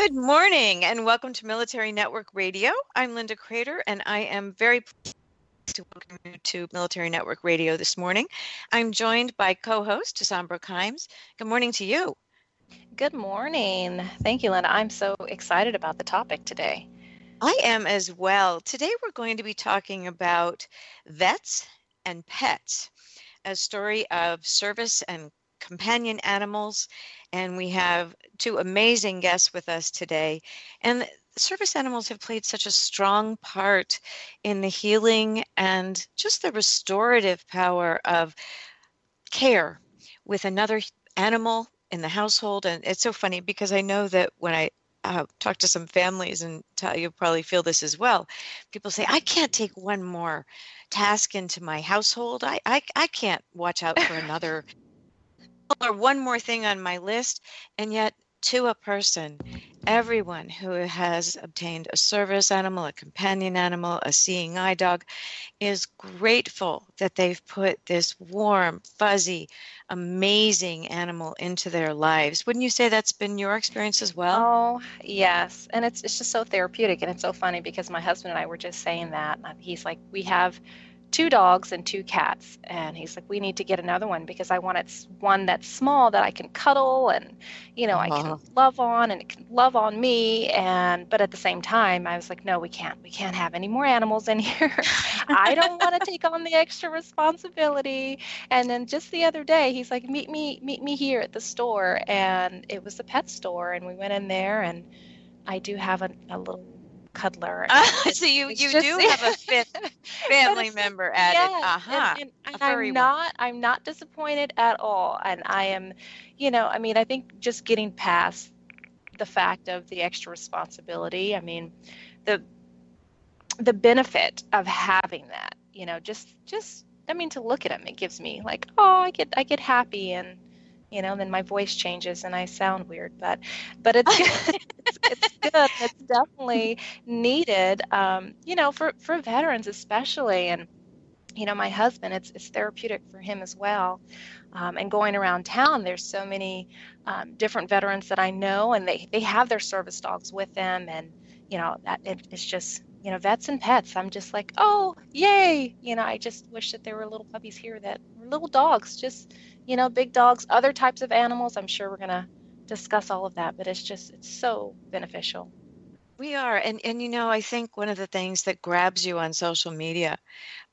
Good morning and welcome to Military Network Radio. I'm Linda Kreter and I am very pleased to welcome you to Military Network Radio this morning. I'm joined by co host Brooke Himes. Good morning to you. Good morning. Thank you, Linda. I'm so excited about the topic today. I am as well. Today we're going to be talking about vets and pets, a story of service and companion animals. And we have two amazing guests with us today. And service animals have played such a strong part in the healing and just the restorative power of care with another animal in the household. And it's so funny because I know that when I uh, talk to some families and tell you probably feel this as well. People say, I can't take one more task into my household. I, I, I can't watch out for another or one more thing on my list. And yet, to a person, everyone who has obtained a service animal, a companion animal, a seeing eye dog is grateful that they've put this warm, fuzzy, amazing animal into their lives. Wouldn't you say that's been your experience as well? Oh, yes. And it's it's just so therapeutic and it's so funny because my husband and I were just saying that. He's like, we have two dogs and two cats and he's like we need to get another one because i want it's one that's small that i can cuddle and you know uh-huh. i can uh-huh. love on and it can love on me and but at the same time i was like no we can't we can't have any more animals in here i don't want to take on the extra responsibility and then just the other day he's like meet me meet me here at the store and it was a pet store and we went in there and i do have a, a little cuddler. Uh, so you you just, do have a fifth family member added. Yes, uh-huh. And, and, and I'm not I'm not disappointed at all. And I am, you know, I mean, I think just getting past the fact of the extra responsibility. I mean, the the benefit of having that, you know, just just I mean to look at him, it gives me like, oh, I get I get happy and you know then my voice changes and i sound weird but but it's it's, it's good. It's definitely needed um, you know for for veterans especially and you know my husband it's, it's therapeutic for him as well um, and going around town there's so many um, different veterans that i know and they, they have their service dogs with them and you know that it, it's just you know vets and pets. I'm just like oh yay! You know i just wish that there were little puppies here that were little dogs just you know, big dogs, other types of animals. I'm sure we're going to discuss all of that, but it's just, it's so beneficial. We are. And, and, you know, I think one of the things that grabs you on social media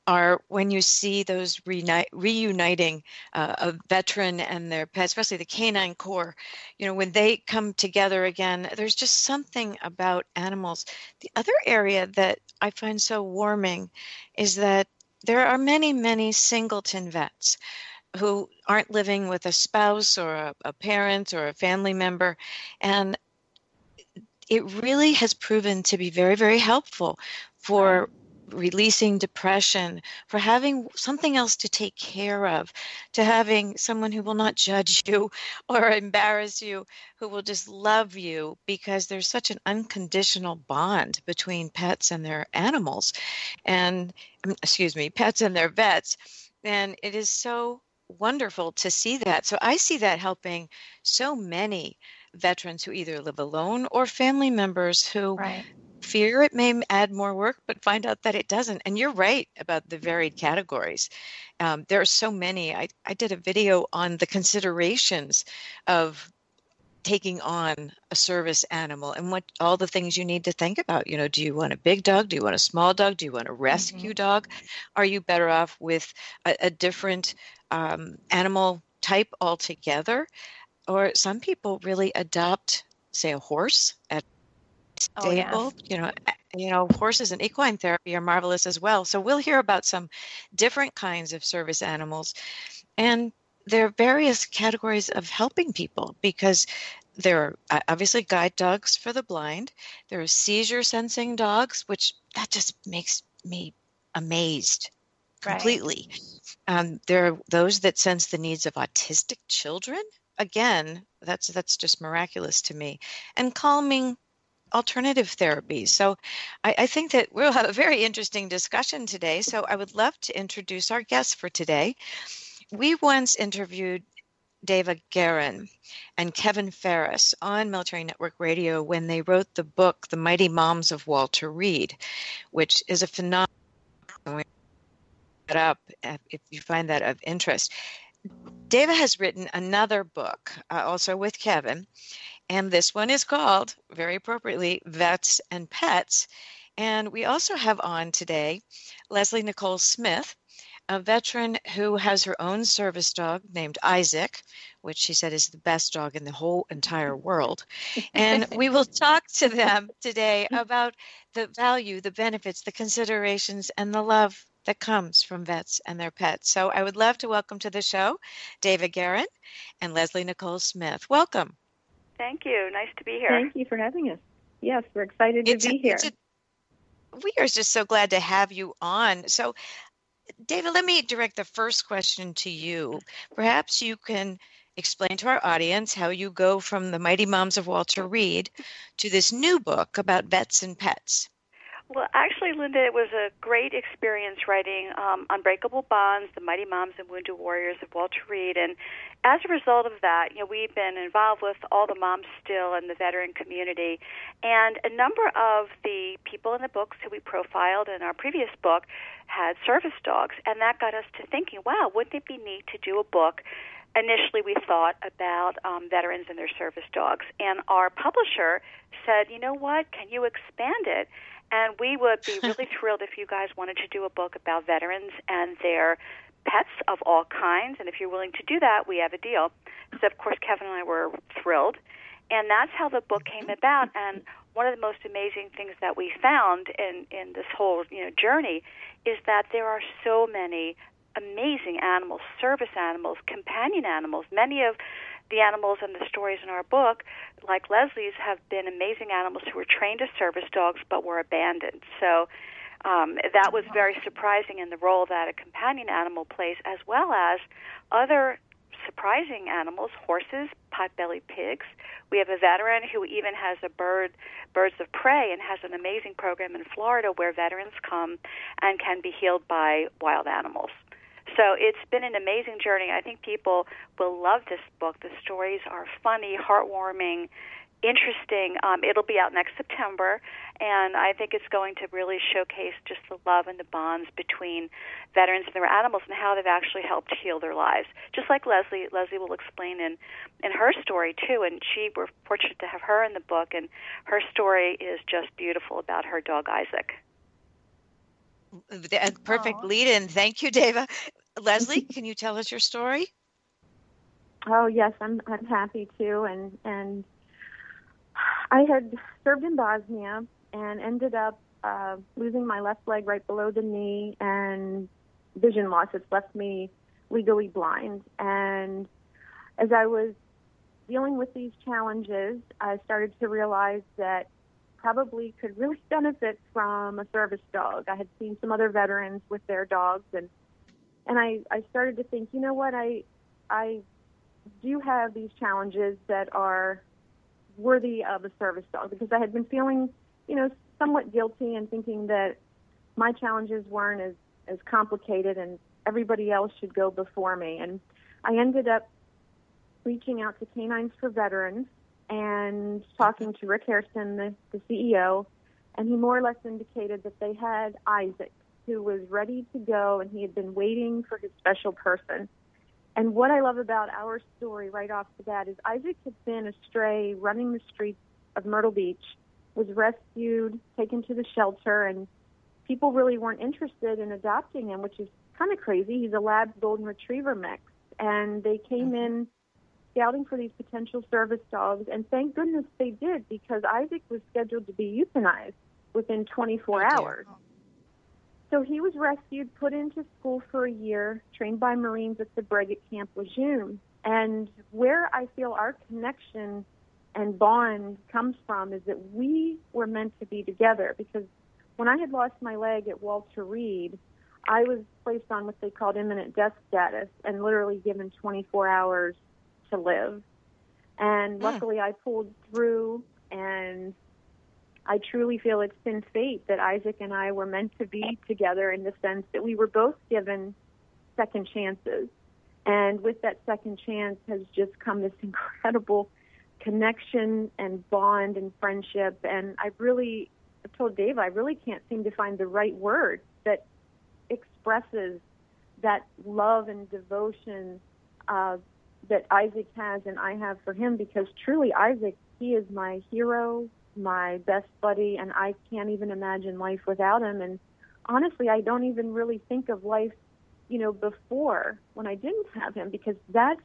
are when you see those reuni- reuniting uh, a veteran and their pet, especially the canine corps, you know, when they come together again, there's just something about animals. The other area that I find so warming is that there are many, many singleton vets who aren't living with a spouse or a, a parent or a family member. And it really has proven to be very, very helpful for releasing depression, for having something else to take care of, to having someone who will not judge you or embarrass you, who will just love you because there's such an unconditional bond between pets and their animals and excuse me, pets and their vets. And it is so wonderful to see that. So I see that helping so many veterans who either live alone or family members who right. fear it may add more work, but find out that it doesn't. And you're right about the varied categories. Um, there are so many. I, I did a video on the considerations of taking on a service animal and what all the things you need to think about. You know, do you want a big dog? Do you want a small dog? Do you want a rescue mm-hmm. dog? Are you better off with a, a different um, animal type altogether? Or some people really adopt, say, a horse at stable. Oh, yes. You know, you know, horses and equine therapy are marvelous as well. So we'll hear about some different kinds of service animals, and there are various categories of helping people because there are uh, obviously guide dogs for the blind. There are seizure sensing dogs, which that just makes me amazed completely. Right. Um, there are those that sense the needs of autistic children. Again, that's that's just miraculous to me. And calming alternative therapies. So I, I, think that we'll have a very interesting discussion today. So I would love to introduce our guest for today. We once interviewed Dava Guerin and Kevin Ferris on Military Network Radio when they wrote the book The Mighty Moms of Walter Reed, which is a phenomenal up if you find that of interest. Dava has written another book, uh, also with Kevin, and this one is called, very appropriately, Vets and Pets. And we also have on today Leslie Nicole Smith, a veteran who has her own service dog named Isaac, which she said is the best dog in the whole entire world. And we will talk to them today about the value, the benefits, the considerations, and the love that comes from vets and their pets. So I would love to welcome to the show Dava Guerin and Leslie Nicole Smith. Welcome. Thank you. Nice to be here. Thank you for having us. Yes, we're excited to it's be a, here. A, we are just so glad to have you on. So, Dava, let me direct the first question to you. Perhaps you can explain to our audience how you go from the Mighty Moms of Walter Reed to this new book about vets and pets. Well, actually, Linda, it was a great experience writing um, Unbreakable Bonds, The Mighty Moms and Wounded Warriors of Walter Reed. And as a result of that, you know, we've been involved with all the moms still in the veteran community. And a number of the people in the books who we profiled in our previous book had service dogs. And that got us to thinking, wow, wouldn't it be neat to do a book initially we thought about um, veterans and their service dogs. And our publisher said, you know what, can you expand it? And we would be really thrilled if you guys wanted to do a book about veterans and their pets of all kinds. And if you're willing to do that, we have a deal. So, of course, Kevin and I were thrilled. And that's how the book came about. And one of the most amazing things that we found in, in this whole you know, journey is that there are so many amazing animals, service animals, companion animals. Many of the animals and the stories in our book, like Leslie's, have been amazing animals who were trained as service dogs but were abandoned. So um, that was very surprising in the role that a companion animal plays, as well as other surprising animals, horses, potbelly pigs. We have a veteran who even has a bird, birds of prey, and has an amazing program in Florida where veterans come and can be healed by wild animals. So it's been an amazing journey. I think people will love this book. The stories are funny, heartwarming, interesting. Um, it'll be out next September, and I think it's going to really showcase just the love and the bonds between veterans and their animals and how they've actually helped heal their lives. Just like Leslie, Leslie will explain in in her story too. And she we're fortunate to have her in the book, and her story is just beautiful about her dog Isaac. The perfect lead in. Thank you, Dava. Leslie, can you tell us your story? Oh yes, I'm I'm happy to, and and I had served in Bosnia and ended up uh, losing my left leg right below the knee and vision loss. It's left me legally blind. And as I was dealing with these challenges, I started to realize that probably could really benefit from a service dog. I had seen some other veterans with their dogs and and I, I started to think, you know what, I I do have these challenges that are worthy of a service dog because I had been feeling, you know, somewhat guilty and thinking that my challenges weren't as, as complicated and everybody else should go before me. And I ended up reaching out to Canines for Veterans and talking to Rick Harrison, the, the CEO, and he more or less indicated that they had Isaac, who was ready to go and he had been waiting for his special person. And what I love about our story right off the bat is Isaac had been a stray running the streets of Myrtle Beach, was rescued, taken to the shelter, and people really weren't interested in adopting him, which is kind of crazy. He's a lab golden retriever mix. And they came mm-hmm. in scouting for these potential service dogs, and thank goodness they did because Isaac was scheduled to be euthanized within 24 oh, hours. So he was rescued, put into school for a year, trained by Marines at the brig at Camp Lejeune. And where I feel our connection and bond comes from is that we were meant to be together because when I had lost my leg at Walter Reed, I was placed on what they called imminent death status and literally given 24 hours to live. And hmm. luckily, I pulled through, and I truly feel it's been fate that Isaac and I were meant to be together in the sense that we were both given second chances. And with that second chance has just come this incredible connection and bond and friendship. And I really I told Dava I really can't seem to find the right word that expresses that love and devotion uh, that Isaac has and I have for him because truly Isaac, he is my hero, my best buddy, and I can't even imagine life without him. And honestly, I don't even really think of life, you know, before when I didn't have him because that's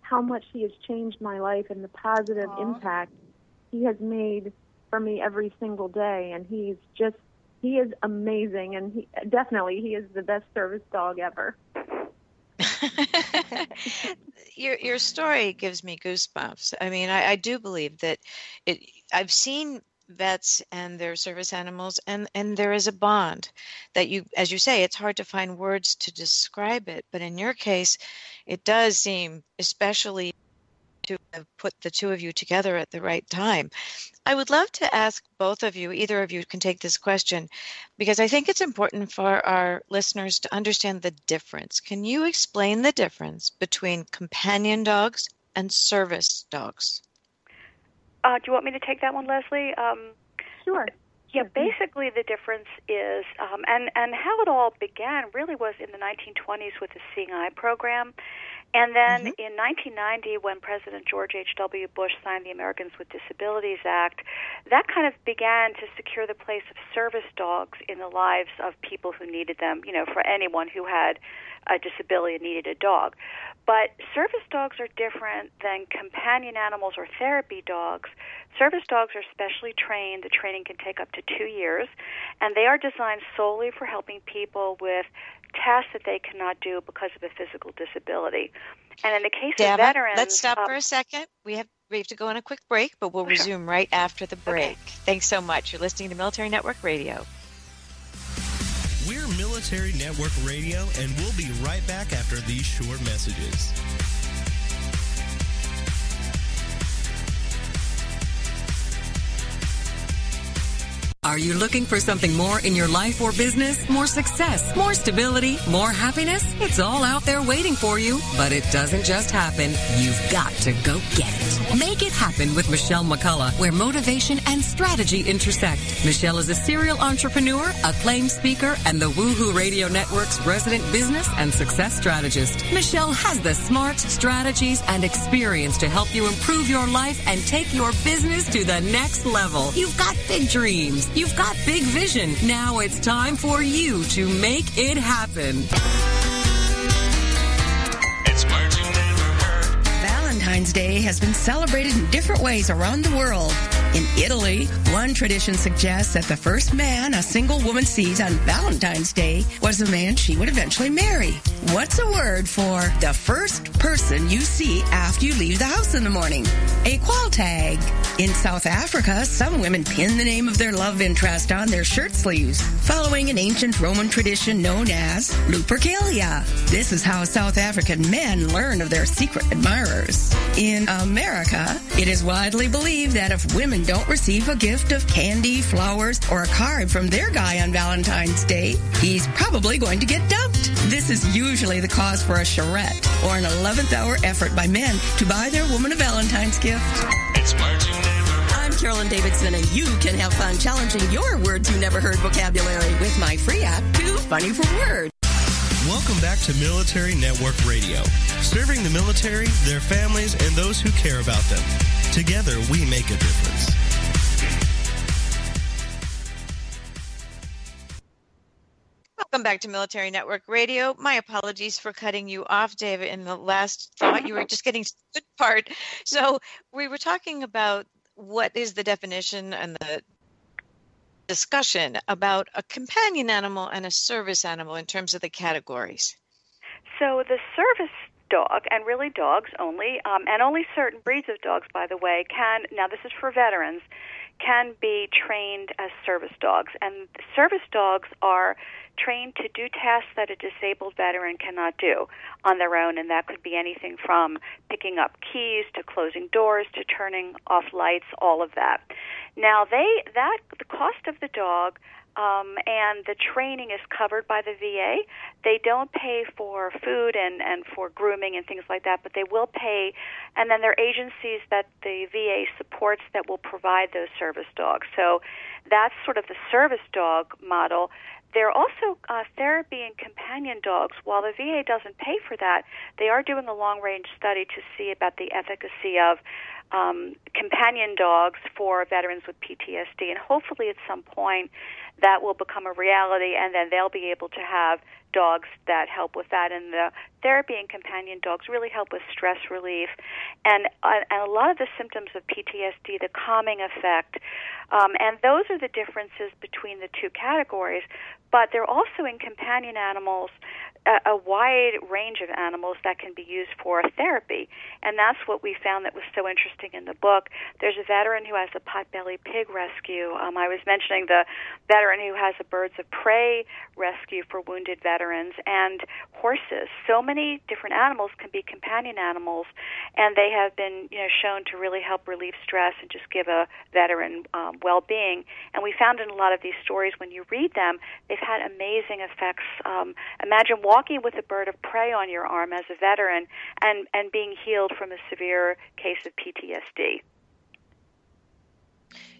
how much he has changed my life and the positive Aww. impact he has made for me every single day. And he's just, he is amazing. And he definitely, he is the best service dog ever. your your story gives me goosebumps. I mean, I, I do believe that it. I've seen vets and their service animals and and there is a bond that you as you say it's hard to find words to describe it but in your case it does seem especially to have put the two of you together at the right time. I would love to ask both of you, either of you can take this question, because I think it's important for our listeners to understand the difference. Can you explain the difference between companion dogs and service dogs? Uh, do you want me to take that one, Leslie? Um, sure. Yeah, basically the difference is, um, and and how it all began really was in the 1920s with the Seeing Eye program, and then mm-hmm. in 1990, when President George H.W. Bush signed the Americans with Disabilities Act, that kind of began to secure the place of service dogs in the lives of people who needed them, you know, for anyone who had a disability and needed a dog. But service dogs are different than companion animals or therapy dogs. Service dogs are specially trained. The training can take up to two years, and they are designed solely for helping people with tasks that they cannot do because of a physical disability. And in the case of veterans, let's stop uh, for a second. We have we have to go on a quick break, but we'll resume sure. right after the break. Okay. Thanks so much. You're listening to Military Network Radio. We're Military Network Radio, and we'll be right back after these short messages. Are you looking for something more in your life or business? More success, more stability, more happiness? It's all out there waiting for you, but it doesn't just happen. You've got to go get it. Make it happen with Michelle McCullough, where motivation and strategy intersect. Michelle is a serial entrepreneur, acclaimed speaker, and the Woohoo Radio Network's resident business and success strategist. Michelle has the smart strategies and experience to help you improve your life and take your business to the next level. You've got big dreams. You've got big vision. Now it's time for you to make it happen. Valentine's Day has been celebrated in different ways around the world. In Italy, one tradition suggests that the first man a single woman sees on Valentine's Day was the man she would eventually marry. What's a word for the first person you see after you leave the house in the morning? A qualtagh. In South Africa, some women pin the name of their love interest on their shirt sleeves, following an ancient Roman tradition known as Lupercalia. This is how South African men learn of their secret admirers. In America, it is widely believed that if women don't receive a gift of candy, flowers, or a card from their guy on Valentine's Day, he's probably going to get dumped. This is usually the cause for a charrette or an 11th hour effort by men to buy their woman a Valentine's gift. It's I'm Carolyn Davidson, and you can have fun challenging your words you never heard vocabulary with my free app, Too Funny for Words. Welcome back to Military Network Radio, serving the military, their families, and those who care about them. Together, we make a difference. Welcome back to Military Network Radio. My apologies for cutting you off, Dava, in the last thought. You were just getting to the good part. So, we were talking about what is the definition and the discussion about a companion animal and a service animal in terms of the categories. So, the service dog, and really dogs only, um, and only certain breeds of dogs, by the way, can, now this is for veterans, can be trained as service dogs. And service dogs are trained to do tasks that a disabled veteran cannot do on their own, and that could be anything from picking up keys to closing doors to turning off lights, all of that. Now, they that the cost of the dog um, and the training is covered by the VA. They don't pay for food and, and for grooming and things like that, but they will pay, and then there are agencies that the VA supports that will provide those service dogs. So that's sort of the service dog model. There are also uh, therapy and companion dogs. While the VA doesn't pay for that, they are doing a long range study to see about the efficacy of um, companion dogs for veterans with PTSD. And hopefully, at some point, that will become a reality, and then they'll be able to have dogs that help with that. And the therapy and companion dogs really help with stress relief, and, uh, and a lot of the symptoms of PTSD, the calming effect, um, and those are the differences between the two categories. But they're also in companion animals a, a wide range of animals that can be used for therapy. And that's what we found that was so interesting in the book. There's a veteran who has a potbelly pig rescue. Um, I was mentioning the veteran who has a birds of prey rescue for wounded veterans and horses. So many different animals can be companion animals, and they have been you know shown to really help relieve stress and just give a veteran um, well-being. And we found in a lot of these stories when you read them, they've had amazing effects. Um, imagine walking with a bird of prey on your arm as a veteran and, and being healed from a severe case of PTSD.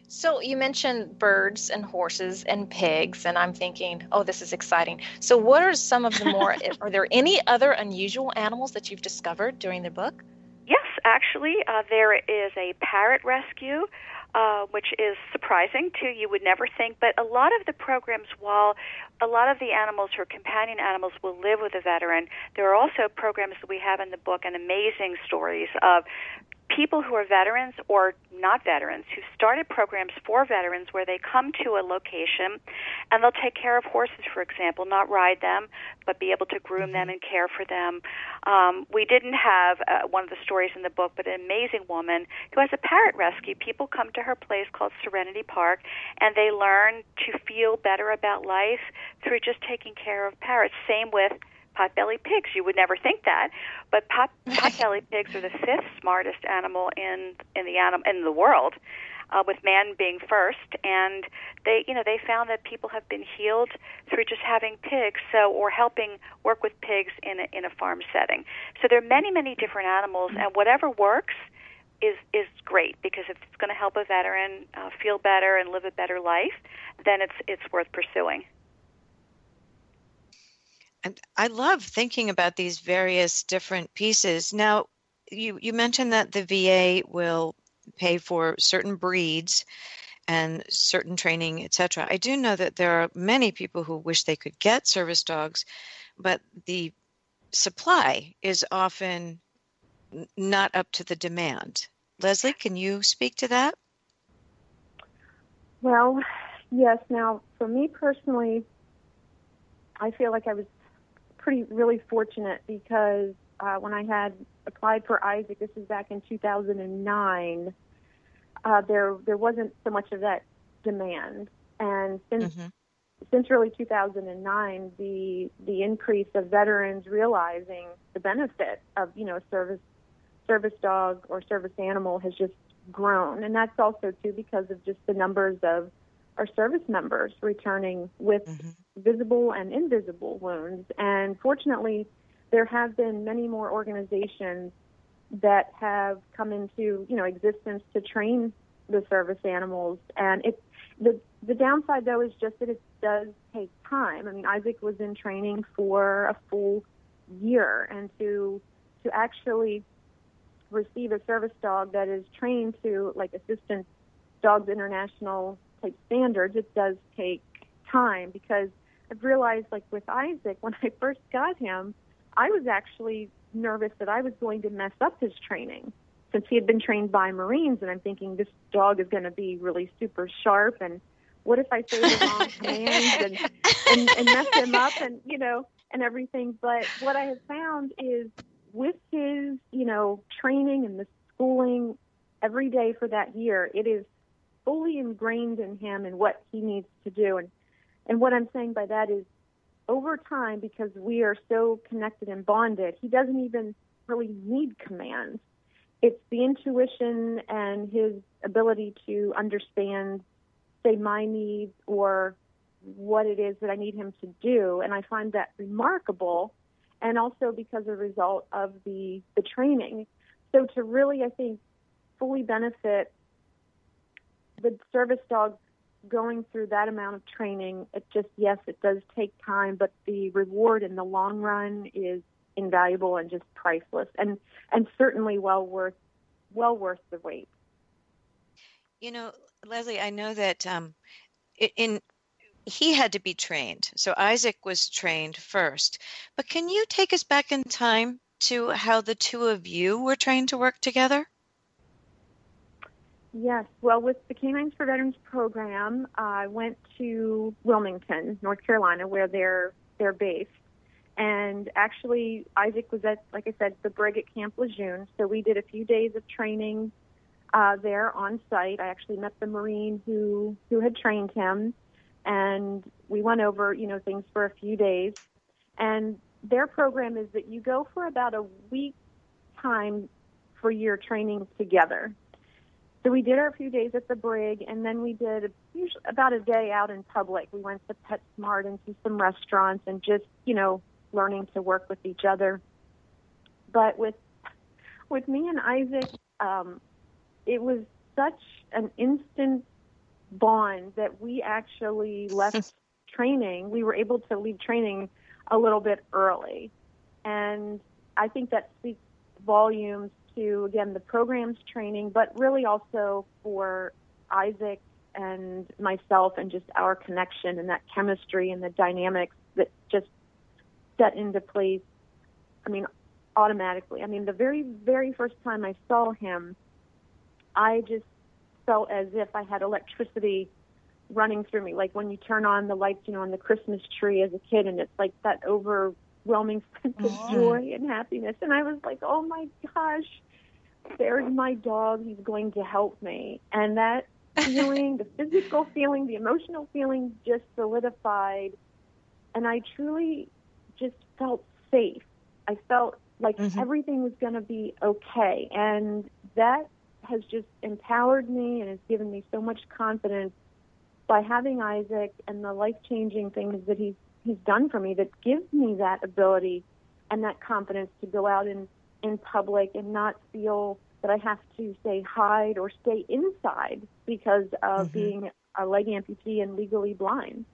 So you mentioned birds and horses and pigs, and I'm thinking, oh, this is exciting. So, what are some of the more? are there any other unusual animals that you've discovered during the book? Yes, actually, uh, there is a parrot rescue uh, which is surprising too. You would never think, but a lot of the programs, while a lot of the animals are companion animals will live with a veteran, there are also programs that we have in the book and amazing stories of people who are veterans or not veterans who started programs for veterans where they come to a location and they'll take care of horses, for example, not ride them, but be able to groom them mm-hmm. and care for them. Um, we didn't have uh, one of the stories in the book, but an amazing woman who has a parrot rescue. People come to her place called Serenity Park and they learn to feel better about life through just taking care of parrots. Same with potbelly pigs. You would never think that, but pot, potbelly pigs are the fifth smartest animal in in the anim, in the world, uh, with man being first. And they, you know, they found that people have been healed through just having pigs, so or helping work with pigs in a, in a farm setting. So there are many, many different animals, and whatever works is is great because if it's going to help a veteran uh, feel better and live a better life, then it's it's worth pursuing. I love thinking about these various different pieces. Now, you, you mentioned that the VA will pay for certain breeds and certain training, etc. I do know that there are many people who wish they could get service dogs, but the supply is often not up to the demand. Leslie, can you speak to that? Well, yes. Now, for me personally, I feel like I was pretty really fortunate because uh, when I had applied for Isaac, this was back in 2009. Uh, there there wasn't so much of that demand, and since mm-hmm. since really 2009, the the increase of veterans realizing the benefit of you know service service dog or service animal has just grown, and that's also too because of just the numbers of our service members returning with mm-hmm. visible and invisible wounds. And fortunately, there have been many more organizations that have come into you know existence to train the service animals. And it the the downside though is just that it does take time. I mean, Isaac was in training for a full year, and to to actually receive a service dog that is trained to like Assistance Dogs International type standards, it does take time because I've realized, like with Isaac, when I first got him, I was actually nervous that I was going to mess up his training since he had been trained by Marines, and I'm thinking this dog is going to be really super sharp, and what if I say the wrong commands and, and and mess him up, and you know, and everything. But what I have found is with his, you know, training and the schooling every day for that year, it is fully ingrained in him and what he needs to do. And and what I'm saying by that is over time, because we are so connected and bonded, he doesn't even really need commands. It's the intuition and his ability to understand, say, my needs or what it is that I need him to do. And I find that remarkable. And also because a result of the, the training. So to really, I think, fully benefit the service dog going through that amount of training, it just yes, it does take time, but the reward in the long run is invaluable and just priceless, and and certainly well worth well worth the wait. You know, Leslie, I know that um, in he had to be trained, so Isaac was trained first. But can you take us back in time to how the two of you were trained to work together? Yes. Well, with the Canines for Veterans program, I went to Wilmington, North Carolina, where they're they're based. And actually, Isaac was at, like I said, the brig at Camp Lejeune. So we did a few days of training uh, there on site. I actually met the Marine who who had trained him, and we went over, you know, things for a few days. And their program is that you go for about a week time for your training together. So we did our few days at the brig, and then we did usually about a day out in public. We went to PetSmart and to some restaurants, and just you know learning to work with each other. But with with me and Isaac, um, it was such an instant bond that we actually left training. We were able to leave training a little bit early, and I think that speaks volumes to again the programs training, but really also for Isaac and myself and just our connection and that chemistry and the dynamics that just set into place. I mean, automatically. I mean, the very very first time I saw him, I just felt as if I had electricity running through me, like when you turn on the lights, you know, on the Christmas tree as a kid, and it's like that overwhelming sense of joy and happiness. And I was like, oh my gosh, there's my dog. He's going to help me. And that feeling, the physical feeling, the emotional feeling just solidified. And I truly just felt safe. I felt like mm-hmm. everything was going to be okay. And that has just empowered me and has given me so much confidence by having Isaac and the life changing things that he's he's done for me that gives me that ability and that confidence to go out and in public and not feel that I have to say hide or stay inside because of mm-hmm. being a leg amputee and legally blind.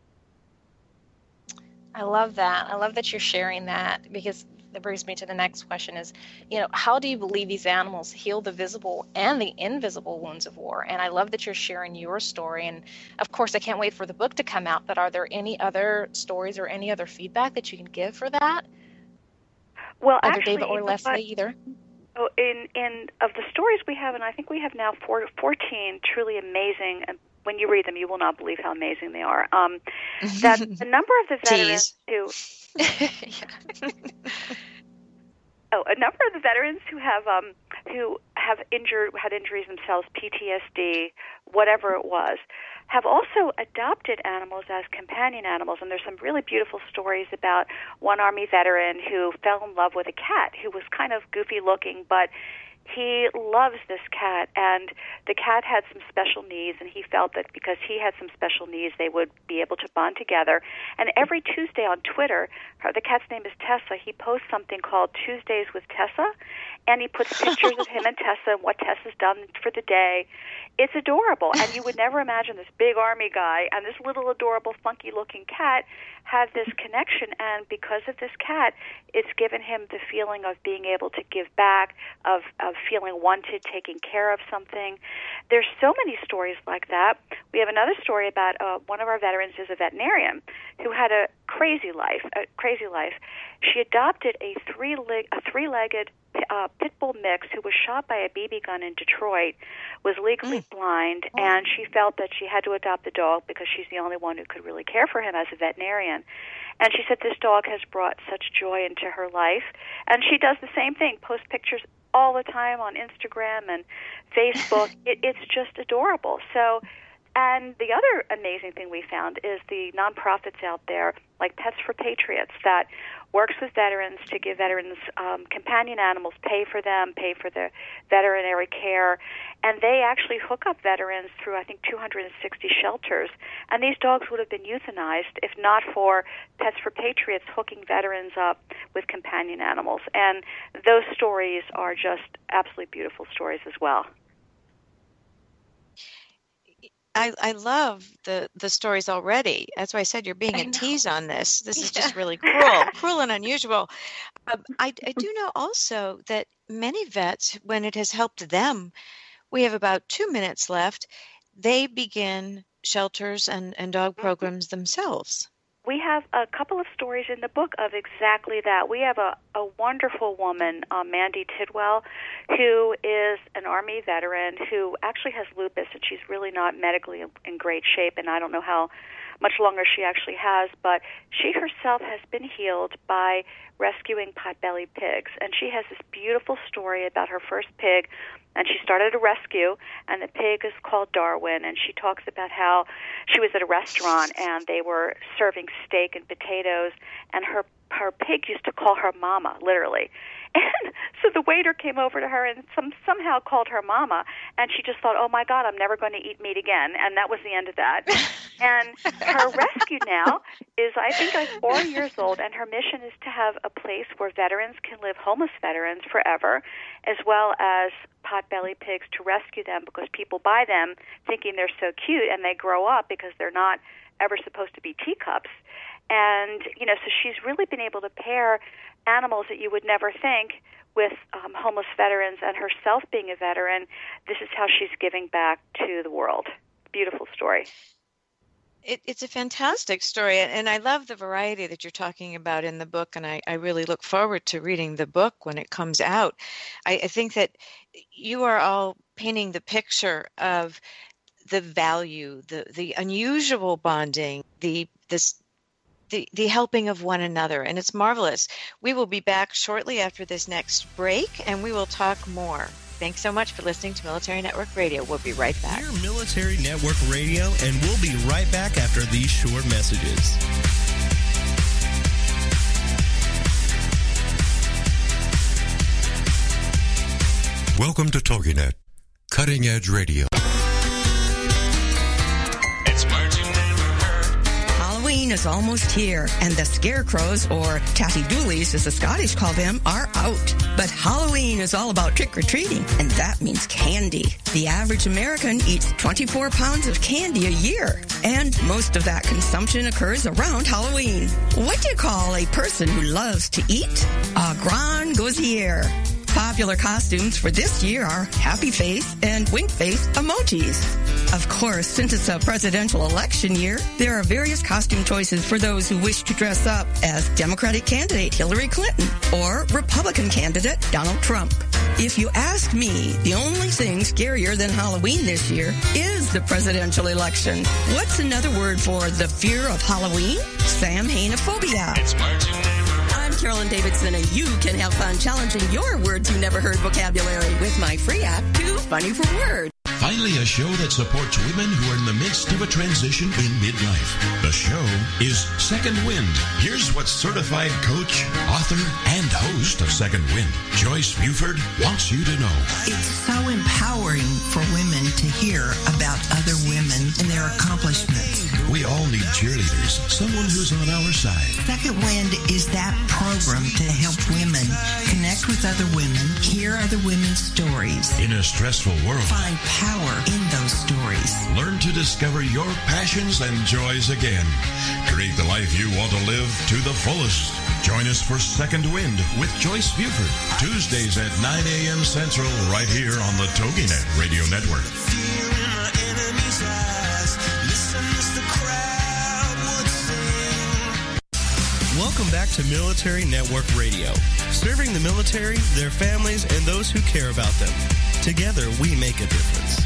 I love that. I love that you're sharing that because that brings me to the next question is, you know, how do you believe these animals heal the visible and the invisible wounds of war? And I love that you're sharing your story. And of course, I can't wait for the book to come out. But are there any other stories or any other feedback that you can give for that? Well, either actually, Dava or Leslie, either. Oh, in in of the stories we have, and I think we have now four, 14 truly amazing. And when you read them, you will not believe how amazing they are. Um, that the number of the veterans who. oh, a number of the veterans who have um, who have injured had injuries themselves, PTSD, whatever it was, have also adopted animals as companion animals. And there's some really beautiful stories about one Army veteran who fell in love with a cat who was kind of goofy looking, but he loves this cat and the cat had some special needs and he felt that because he had some special needs they would be able to bond together. And every tuesday on twitter the cat's name is tessa he posts something called tuesdays with tessa and he puts pictures of him and tessa and what tessa's done for the day. It's adorable and you would never imagine this big army guy and this little adorable funky looking cat have this connection and because of this cat it's given him the feeling of being able to give back of of feeling wanted taking care of something. There's so many stories like that. We have another story about uh, one of our veterans is a veterinarian who had a crazy life a crazy life. She adopted a three leg a three legged uh, pit bull mix who was shot by a BB gun in Detroit was legally mm. blind, oh. and she felt that she had to adopt the dog because she's the only one who could really care for him as a veterinarian. And she said this dog has brought such joy into her life, and she does the same thing, post pictures all the time on Instagram and Facebook. it, it's just adorable. So and the other amazing thing we found is the nonprofits out there, like Pets for Patriots, that works with veterans to give veterans um, companion animals, pay for them, pay for their veterinary care, and they actually hook up veterans through I think 260 shelters. And these dogs would have been euthanized if not for Pets for Patriots hooking veterans up with companion animals. And those stories are just absolutely beautiful stories as well. I, I love the the stories already. That's why I said you're being a tease on this. This is just really cruel, cruel and unusual. Um, I, I do know also that many vets, when it has helped them, we have about two minutes left. They begin shelters and, and dog mm-hmm. programs themselves we have a couple of stories in the book of exactly that. We have a, a wonderful woman, uh, Mandy Tidwell, who is an Army veteran who actually has lupus, and she's really not medically in, in great shape, and I don't know how much longer she actually has, but she herself has been healed by rescuing potbelly pigs. And she has this beautiful story about her first pig and she started a rescue and the pig is called darwin and she talks about how she was at a restaurant and they were serving steak and potatoes and her her pig used to call her mama literally and so the waiter came over to her and some somehow called her mama and she just thought oh my god i'm never going to eat meat again. And that was the end of that. And her rescue now is i think like four years old and her mission is to have a place where veterans can live homeless veterans forever as well as potbelly pigs to rescue them because people buy them thinking they're so cute and they grow up because they're not ever supposed to be teacups and you know so she's really been able to pair animals that you would never think with um, homeless veterans and herself being a veteran. This is how she's giving back to the world. Beautiful story. It, it's a fantastic story, and I love the variety that you're talking about in the book, and I, I really look forward to reading the book when it comes out. I, I think that you are all painting the picture of the value, the the unusual bonding, the this the, the helping of one another, and it's marvelous. We will be back shortly after this next break, and we will talk more. Thanks so much for listening to Military Network Radio. We'll be right back. Hear Military Network Radio, and we'll be right back after these short messages. Welcome to TogiNet, cutting edge radio. Halloween is almost here, and the scarecrows, or tatty doolies as the Scottish call them, are out. But Halloween is all about trick or treating, and that means candy. The average American eats 24 pounds of candy a year, and most of that consumption occurs around Halloween. What do you call a person who loves to eat? A grand gosier. Popular costumes for this year are happy face and wink face emojis. Of course, since it's a presidential election year, there are various costume choices for those who wish to dress up as Democratic candidate Hillary Clinton or Republican candidate Donald Trump. If you ask me, the only thing scarier than Halloween this year is the presidential election. What's another word for the fear of Halloween? Samhainophobia. It's Martin Carolyn Davidson, and you can have fun challenging your words you never heard vocabulary with my free app, Too Funny for Words. Finally, a show that supports women who are in the midst of a transition in midlife. The show is Second Wind. Here's what certified coach, author, and host of Second Wind, Joyce Buford, wants you to know. It's so empowering for women to hear about We all need cheerleaders, someone who's on our side. Second Wind is that program to help women connect with other women, hear other women's stories. In a stressful world, find power in those stories. Learn to discover your passions and joys again. Create the life you want to live to the fullest. Join us for Second Wind with Joyce Buford. Tuesdays at 9 a.m. Central, right here on the TogiNet Radio Network. Back to Military Network Radio, serving the military, their families, and those who care about them. Together, we make a difference.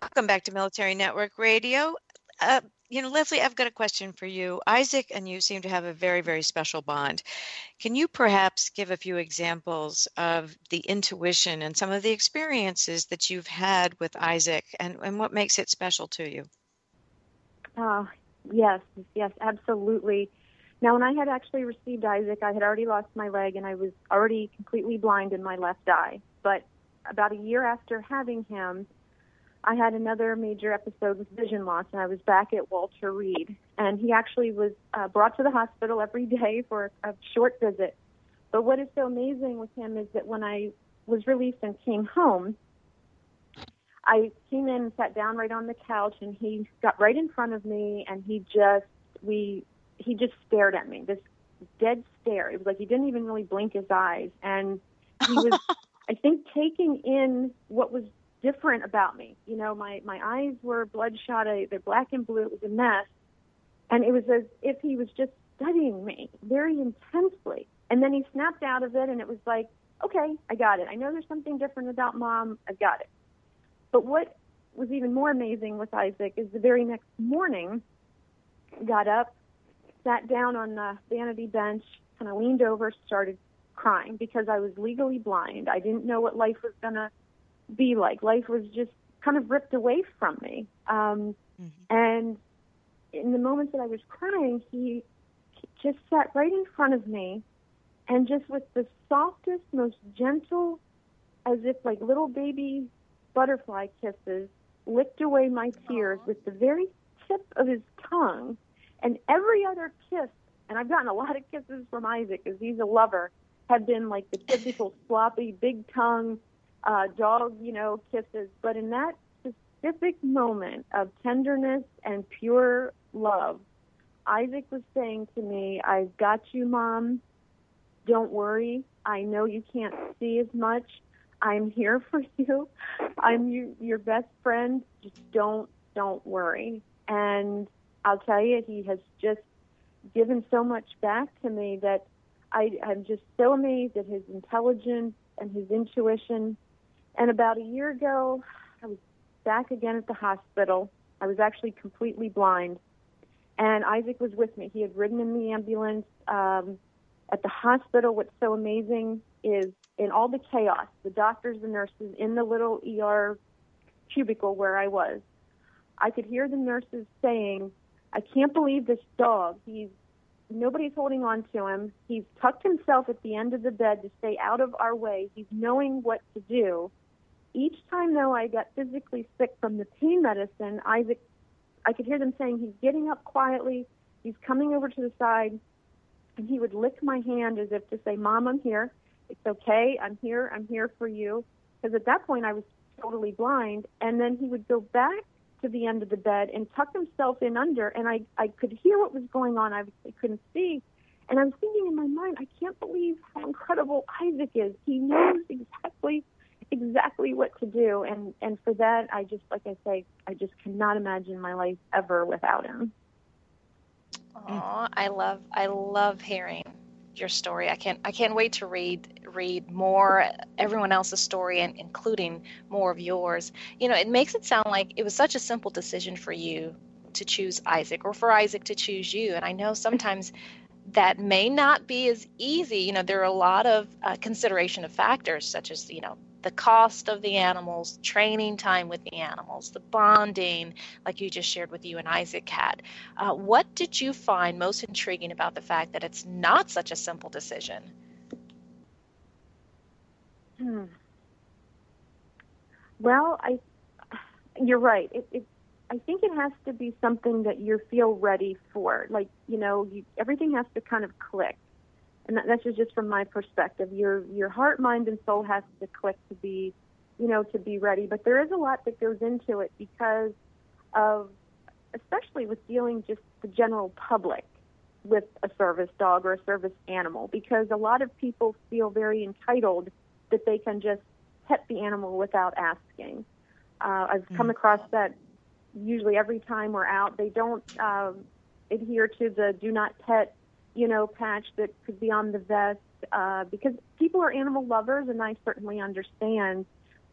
Welcome back to Military Network Radio. Uh, you know, Leslie, I've got a question for you. Isaac and you seem to have a very, very special bond. Can you perhaps give a few examples of the intuition and some of the experiences that you've had with Isaac and, and what makes it special to you? Uh, yes, yes, absolutely. Now, when I had actually received Isaac, I had already lost my leg and I was already completely blind in my left eye. But about a year after having him, I had another major episode with vision loss, and I was back at Walter Reed. And he actually was uh, brought to the hospital every day for a short visit. But what is so amazing with him is that when I was released and came home, I came in and sat down right on the couch, and he got right in front of me, and he just we he just stared at me, this dead stare. It was like he didn't even really blink his eyes, and he was, I think, taking in what was different about me. You know, my my eyes were bloodshot. I, they're black and blue. It was a mess, and it was as if he was just studying me very intensely. And then he snapped out of it, and it was like, okay, I got it. I know there's something different about mom. I've got it. But what was even more amazing with Isaac is the very next morning, got up, sat down on the vanity bench, kind of leaned over, started crying because I was legally blind. I didn't know what life was gonna be like. Life was just kind of ripped away from me. Um, mm-hmm. And in the moments that I was crying, he, he just sat right in front of me and just with the softest, most gentle, as if like little baby butterfly kisses, licked away my tears Aww. with the very tip of his tongue. And every other kiss, and I've gotten a lot of kisses from Isaac because he's a lover, have been like the typical sloppy, big tongue, uh, dog, you know, kisses. But in that specific moment of tenderness and pure love, Isaac was saying to me, I've got you, Mom. Don't worry. I know you can't see as much. I'm here for you. I'm you, your best friend. Just don't, don't worry. And I'll tell you, he has just given so much back to me that I, I'm just so amazed at his intelligence and his intuition and about a year ago, I was back again at the hospital. I was actually completely blind. And Isaac was with me. He had ridden in the ambulance. Um, at the hospital, what's so amazing is in all the chaos, the doctors and nurses in the little ER cubicle where I was, I could hear the nurses saying, I can't believe this dog. He's nobody's holding on to him. He's tucked himself at the end of the bed to stay out of our way. He's knowing what to do each time though I got physically sick from the pain medicine, Isaac, I could hear them saying he's getting up quietly, he's coming over to the side, and he would lick my hand as if to say, "Mom, I'm here. It's okay. I'm here. I'm here for you." Because at that point I was totally blind, and then he would go back to the end of the bed and tuck himself in under, and I I could hear what was going on. I, couldn't see. And I was thinking in my mind, I can't believe how incredible Isaac is. He knows exactly exactly what to do and and for that I just like I say I just cannot imagine my life ever without him. Oh, I love I love hearing your story. I can't I can't wait to read read more everyone else's story and including more of yours. You know, it makes it sound like it was such a simple decision for you to choose Isaac or for Isaac to choose you. And I know sometimes that may not be as easy. You know, there are a lot of uh, consideration of factors such as, you know, the cost of the animals, training time with the animals, the bonding, like you just shared with you and Isaac had. Uh, what did you find most intriguing about the fact that it's not such a simple decision? Hmm. Well, I, you're right. It, it, I think it has to be something that you feel ready for. Like, you know, you, everything has to kind of click and that, that's just from my perspective. Your your heart, mind, and soul has to click to be, you know, to be ready. But there is a lot that goes into it because of, especially with dealing just the general public with a service dog or a service animal, because a lot of people feel very entitled that they can just pet the animal without asking. Uh, I've come mm. across that usually every time we're out. They don't um, adhere to the do not pet, you know, patch that could be on the vest uh, because people are animal lovers, and I certainly understand.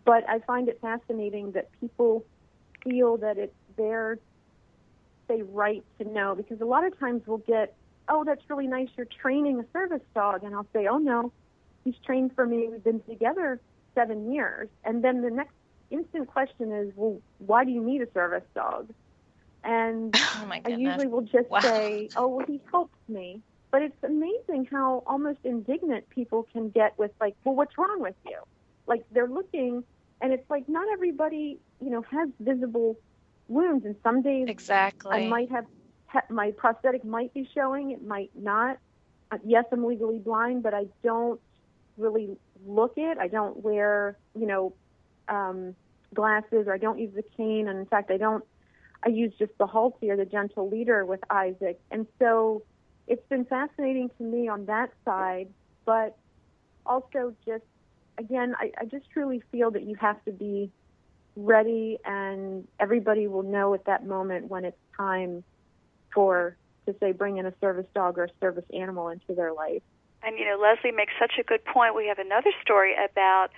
But I find it fascinating that people feel that it's their say right to know because a lot of times we'll get, oh, that's really nice. You're training a service dog, and I'll say, oh no, he's trained for me. We've been together seven years, and then the next instant question is, well, why do you need a service dog? And oh I usually will just wow. say, oh, well, he helps me. But it's amazing how almost indignant people can get with like, well, what's wrong with you? Like they're looking, and it's like not everybody, you know, has visible wounds, and some days exactly I might have my prosthetic might be showing, it might not. Uh, yes, I'm legally blind, but I don't really look it. I don't wear, you know, um, glasses, or I don't use the cane, and in fact, I don't. I use just the Halti or the gentle leader with Isaac, and so it's been fascinating to me on that side, but also just again, I, I just truly feel that you have to be ready, and everybody will know at that moment when it's time for to say bring in a service dog or a service animal into their life. And you know, Leslie makes such a good point. We have another story about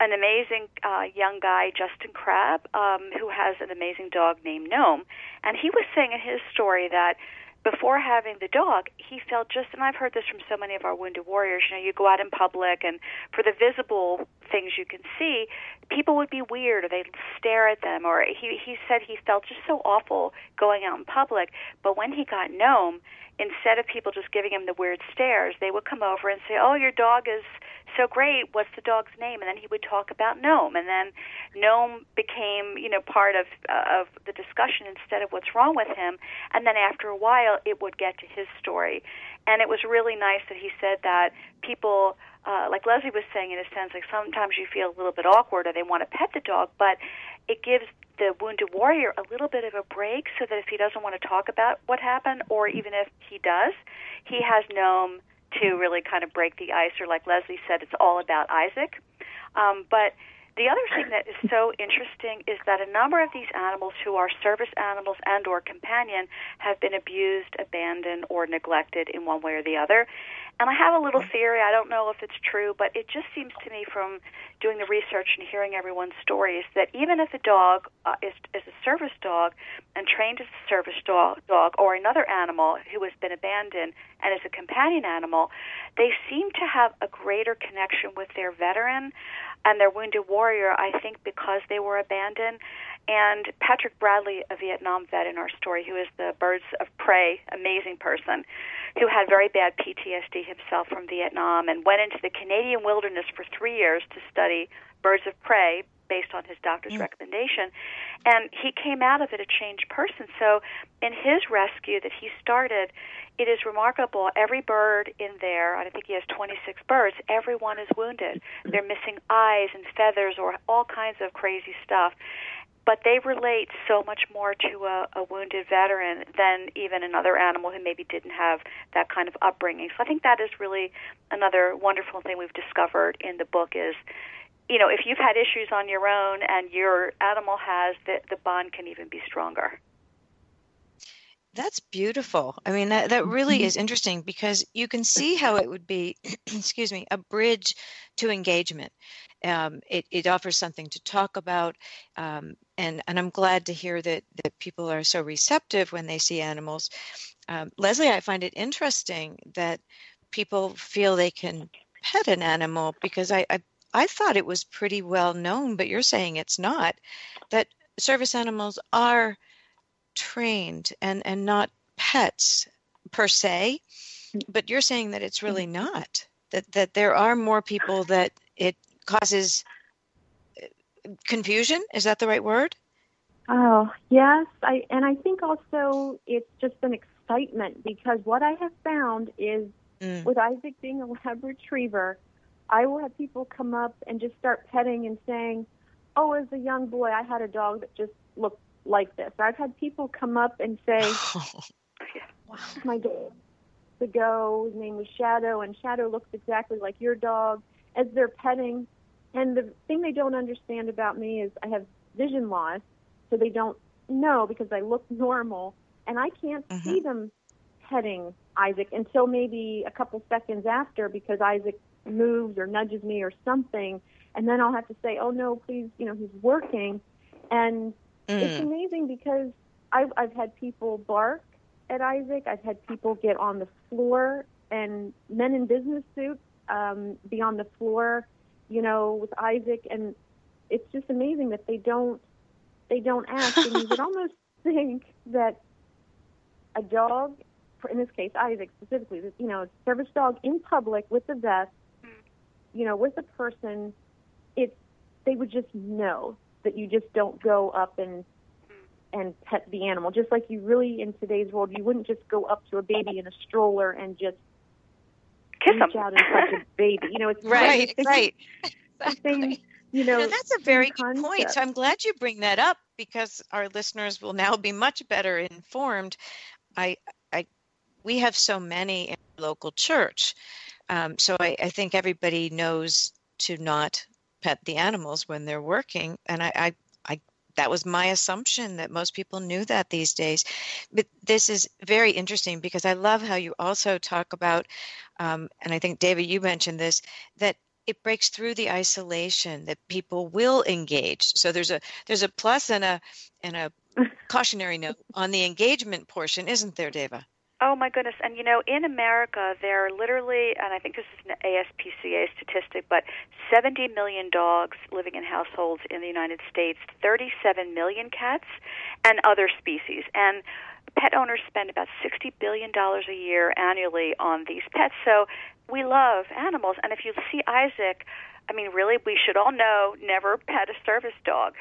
an amazing uh, young guy, Justin Crabb, um, who has an amazing dog named Gnome, and he was saying in his story that before having the dog, he felt just, and I've heard this from so many of our wounded warriors, you know, you go out in public and for the visible things you can see, people would be weird or they'd stare at them or he, he said he felt just so awful going out in public. But when he got Gnome, instead of people just giving him the weird stares, they would come over and say, oh, your dog is so great. What's the dog's name? And then he would talk about Gnome, and then Gnome became, you know, part of uh, of the discussion instead of what's wrong with him. And then after a while, it would get to his story, and it was really nice that he said that people. Uh, like Leslie was saying, in a sense, like sometimes you feel a little bit awkward or they want to pet the dog, but it gives the wounded warrior a little bit of a break so that if he doesn't want to talk about what happened, or even if he does, he has Gnome to really kind of break the ice, or like Leslie said, it's all about Isaac. Um, but the other thing that is so interesting is that a number of these animals who are service animals and or companion have been abused, abandoned, or neglected in one way or the other. And I have a little theory. I don't know if it's true, but it just seems to me from doing the research and hearing everyone's stories that even if a dog uh, is, is a service dog and trained as a service dog, dog or another animal who has been abandoned and as a companion animal, they seem to have a greater connection with their veteran and their wounded warrior, I think, because they were abandoned. And Patrick Bradley, a Vietnam vet in our story, who is the Birds of Prey amazing person, who had very bad PTSD himself from Vietnam and went into the Canadian wilderness for three years to study birds of prey based on his doctor's mm. recommendation. And he came out of it a changed person. So in his rescue that he started, it is remarkable. Every bird in there, I think he has 26 birds, everyone is wounded. They're missing eyes and feathers or all kinds of crazy stuff but they relate so much more to a, a wounded veteran than even another animal who maybe didn't have that kind of upbringing. So I think that is really another wonderful thing we've discovered in the book is you know, if you've had issues on your own and your animal has, the, the bond can even be stronger. That's beautiful. I mean, that, that really mm-hmm. is interesting because you can see how it would be, excuse me, a bridge to engagement. Um, it, it offers something to talk about. Um, and, and I'm glad to hear that, that people are so receptive when they see animals. Um, Leslie, I find it interesting that people feel they can pet an animal because I, I, I thought it was pretty well known, but you're saying it's not, that service animals are trained and and not pets per se but you're saying that it's really mm-hmm. not that that there are more people that it causes uh, confusion is that the right word oh yes i and i think also it's just an excitement because what i have found is mm. with isaac being a lab retriever i will have people come up and just start petting and saying oh as a young boy i had a dog that just looked like this. I've had people come up and say, wow, my dog ago, his name was Shadow, and Shadow looks exactly like your dog as they're petting. And the thing they don't understand about me is I have vision loss, so they don't know because I look normal, and I can't mm-hmm. see them petting Isaac until maybe a couple seconds after because Isaac moves or nudges me or something, and then I'll have to say, "Oh no, please, you know, he's working," and mm. it's amazing because I've I've had people bark at Isaac. I've had people get on the floor and men in business suits um, be on the floor, you know, with Isaac, and it's just amazing that they don't they don't ask. and you would almost think that a dog, in this case Isaac specifically, you know, service dog in public with the vest, you know, with a person, it they would just know that you just don't go up and and pet the animal. Just like you really in today's world, you wouldn't just go up to a baby in a stroller and just kiss reach out and touch a baby. You know, it's right, right. Exactly. you know, that's a very good point. So I'm glad you bring that up because our listeners will now be much better informed. I, I, we have so many in our local church, um, so I, I think everybody knows to not pet the animals when they're working, and I, I that was my assumption that most people knew that these days. But this is very interesting because I love how you also talk about, um, and I think Dava, you mentioned this, that it breaks through the isolation that people will engage. So there's a there's a plus and a and a cautionary note on the engagement portion, isn't there, Dava? Oh my goodness! And you know, in America, there are literally, and I think this is an ASPCA statistic, but 70 million dogs living in households in the United States, 37 million cats, and other species. And pet owners spend about 60 billion dollars a year annually on these pets. So we love animals, and if you see Isaac, I mean, really, we should all know never pet a service dog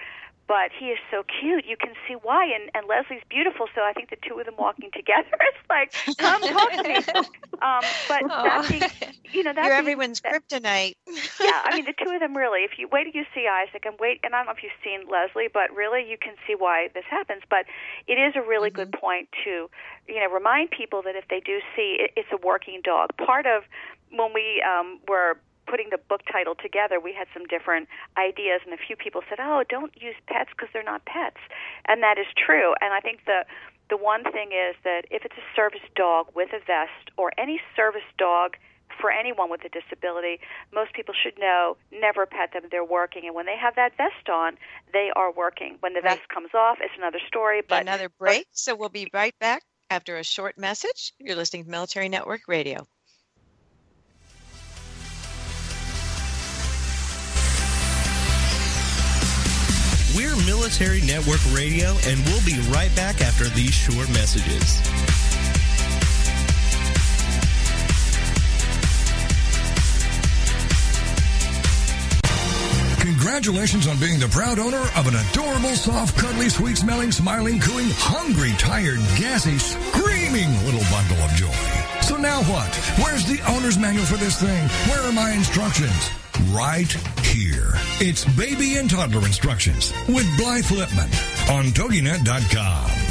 but he is so cute. You can see why. And, and Leslie's beautiful, so I think the two of them walking together is like, come talk to me. Um, but that being, you know, that you're everyone's that, kryptonite. yeah, I mean, the two of them really. If you wait till you see Isaac, and wait, and I don't know if you've seen Leslie, but really, you can see why this happens. But it is a really mm-hmm. good point to, you know, remind people that if they do see it, it's a working dog. Part of when we um, were putting the book title together, we had some different ideas, and a few people said, "Oh, don't use pets because they're not pets," and that is true. And I think the the one thing is that if it's a service dog with a vest or any service dog for anyone with a disability, most people should know never pet them. They're working, and when they have that vest on, they are working. When the right. vest comes off, it's another story. But another break. So we'll be right back after a short message. You're listening to Military Network Radio. We're Military Network Radio, and we'll be right back after these short messages. Congratulations on being the proud owner of an adorable, soft, cuddly, sweet smelling, smiling, cooing, hungry, tired, gassy, screaming little bundle of joy. Now what? Where's the owner's manual for this thing? Where are my instructions? right here. It's baby and toddler instructions with Blythe Lipman on TogiNet.com.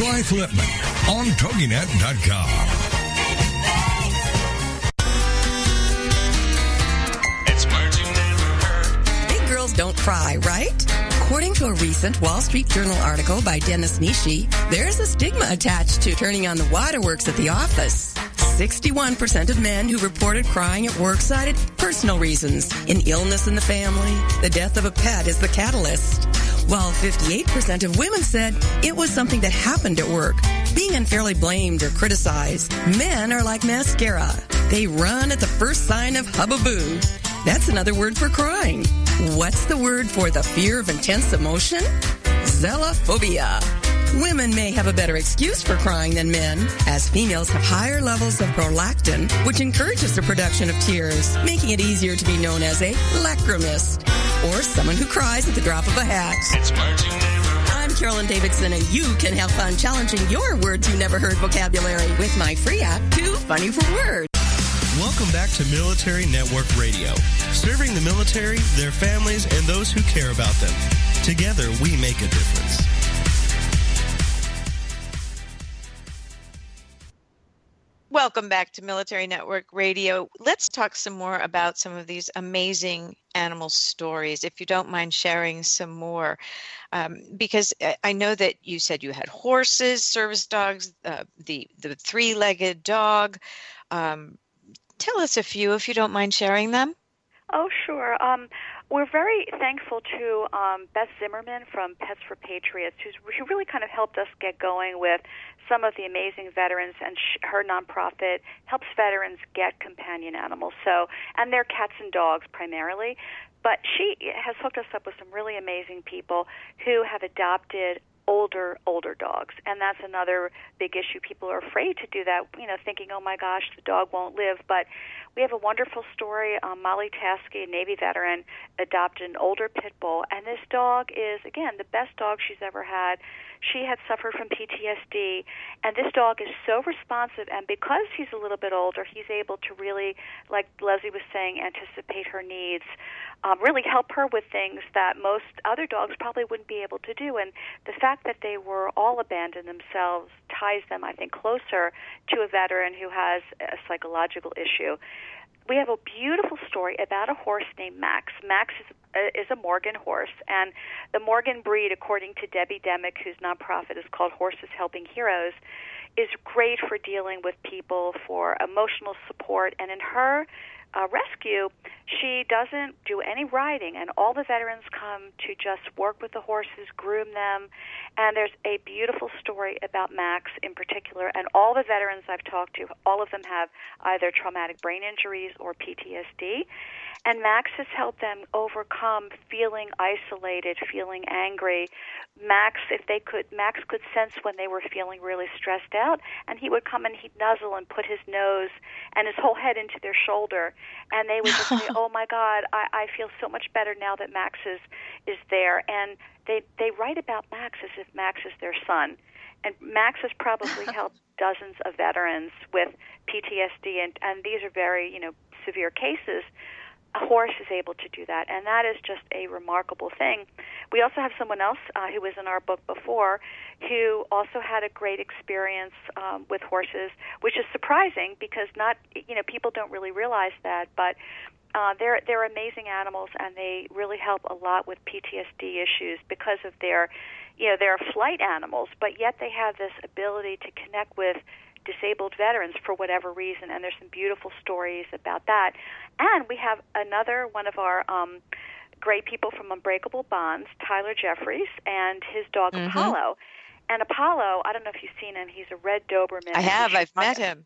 Blythe Lipman on TogiNet.com. Big girls don't cry, right? According to a recent Wall Street Journal article by Dennis Nishi, there's a stigma attached to turning on the waterworks at the office. 61% of men who reported crying at work cited personal reasons. An illness in the family, the death of a pet is the catalyst. While 58% of women said it was something that happened at work, being unfairly blamed or criticized. Men are like mascara. They run at the first sign of hubbub. That's another word for crying. What's the word for the fear of intense emotion? Zelophobia. Women may have a better excuse for crying than men, as females have higher levels of prolactin, which encourages the production of tears, making it easier to be known as a lachrymist, or someone who cries at the drop of a hat. It's marching I'm Carolyn Davidson, and you can have fun challenging your words you never heard vocabulary with my free app, Too Funny for Words. Welcome back to Military Network Radio, serving the military, their families, and those who care about them. Together, we make a difference. Welcome back to Military Network Radio. Let's talk some more about some of these amazing animal stories, if you don't mind sharing some more. Um, because I know that you said you had horses, service dogs, uh, the, the three legged dog. Um, tell us a few, if you don't mind sharing them. Oh, sure. Um, we're very thankful to um, Beth Zimmerman from Pets for Patriots, who's, who really kind of helped us get going with some of the amazing veterans, and sh- her nonprofit helps veterans get companion animals. So, and they're cats and dogs primarily. But she has hooked us up with some really amazing people who have adopted older older dogs. And that's another big issue. People are afraid to do that you know thinking oh my gosh the dog won't live. But we have a wonderful story um, molly taskey a navy veteran adopted an older pit bull. And this dog is again the best dog she's ever had she had suffered from PTSD, and this dog is so responsive. And because he's a little bit older, he's able to really, like Leslie was saying, anticipate her needs, um, really help her with things that most other dogs probably wouldn't be able to do. And the fact that they were all abandoned themselves ties them, I think, closer to a veteran who has a psychological issue we have a beautiful story about a horse named Max. Max is, uh, is a Morgan horse, and the Morgan breed, according to Debbie Demick, whose nonprofit is called Horses Helping Heroes, is great for dealing with people for emotional support. And in her uh, rescue, she doesn't do any riding, and all the veterans come to just work with the horses, groom them. And there's a beautiful story about Max in particular, and all the veterans I've talked to, all of them have either traumatic brain injuries or PTSD. And Max has helped them overcome feeling isolated, feeling angry. Max, if they could, Max could sense when they were feeling really stressed out, and he would come and he'd nuzzle and put his nose and his whole head into their shoulder, and they would just say, "Oh my God, I, I feel so much better now that Max is is there." And they they write about Max as if Max is their son, and Max has probably helped dozens of veterans with PTSD, and and these are very you know severe cases a horse is able to do that, and that is just a remarkable thing. We also have someone else uh, who was in our book before who also had a great experience um, with horses, which is surprising because not you know people don't really realize that, but uh, they're they're amazing animals and they really help a lot with PTSD issues because of their you know they're flight animals, but yet they have this ability to connect with disabled veterans for whatever reason, and there's some beautiful stories about that. And we have another one of our um, great people from Unbreakable Bonds, Tyler Jeffries, and his dog mm-hmm. Apollo. And Apollo, I don't know if you've seen him. He's a red Doberman. I have. I've met him.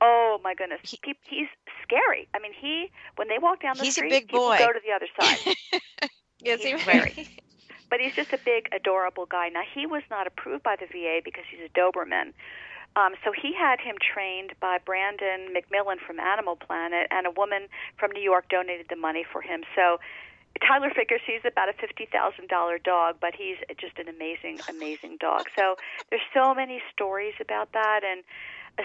Oh my goodness, he, he's scary. I mean, he when they walk down the he's street, a big boy. go to the other side. yes, he's very. But he's just a big, adorable guy. Now he was not approved by the VA because he's a Doberman. Um, so he had him trained by Brandon McMillan from Animal Planet, and a woman from New York donated the money for him. So Tyler figures he's about a fifty thousand dollar dog, but he's just an amazing, amazing dog. So there's so many stories about that, and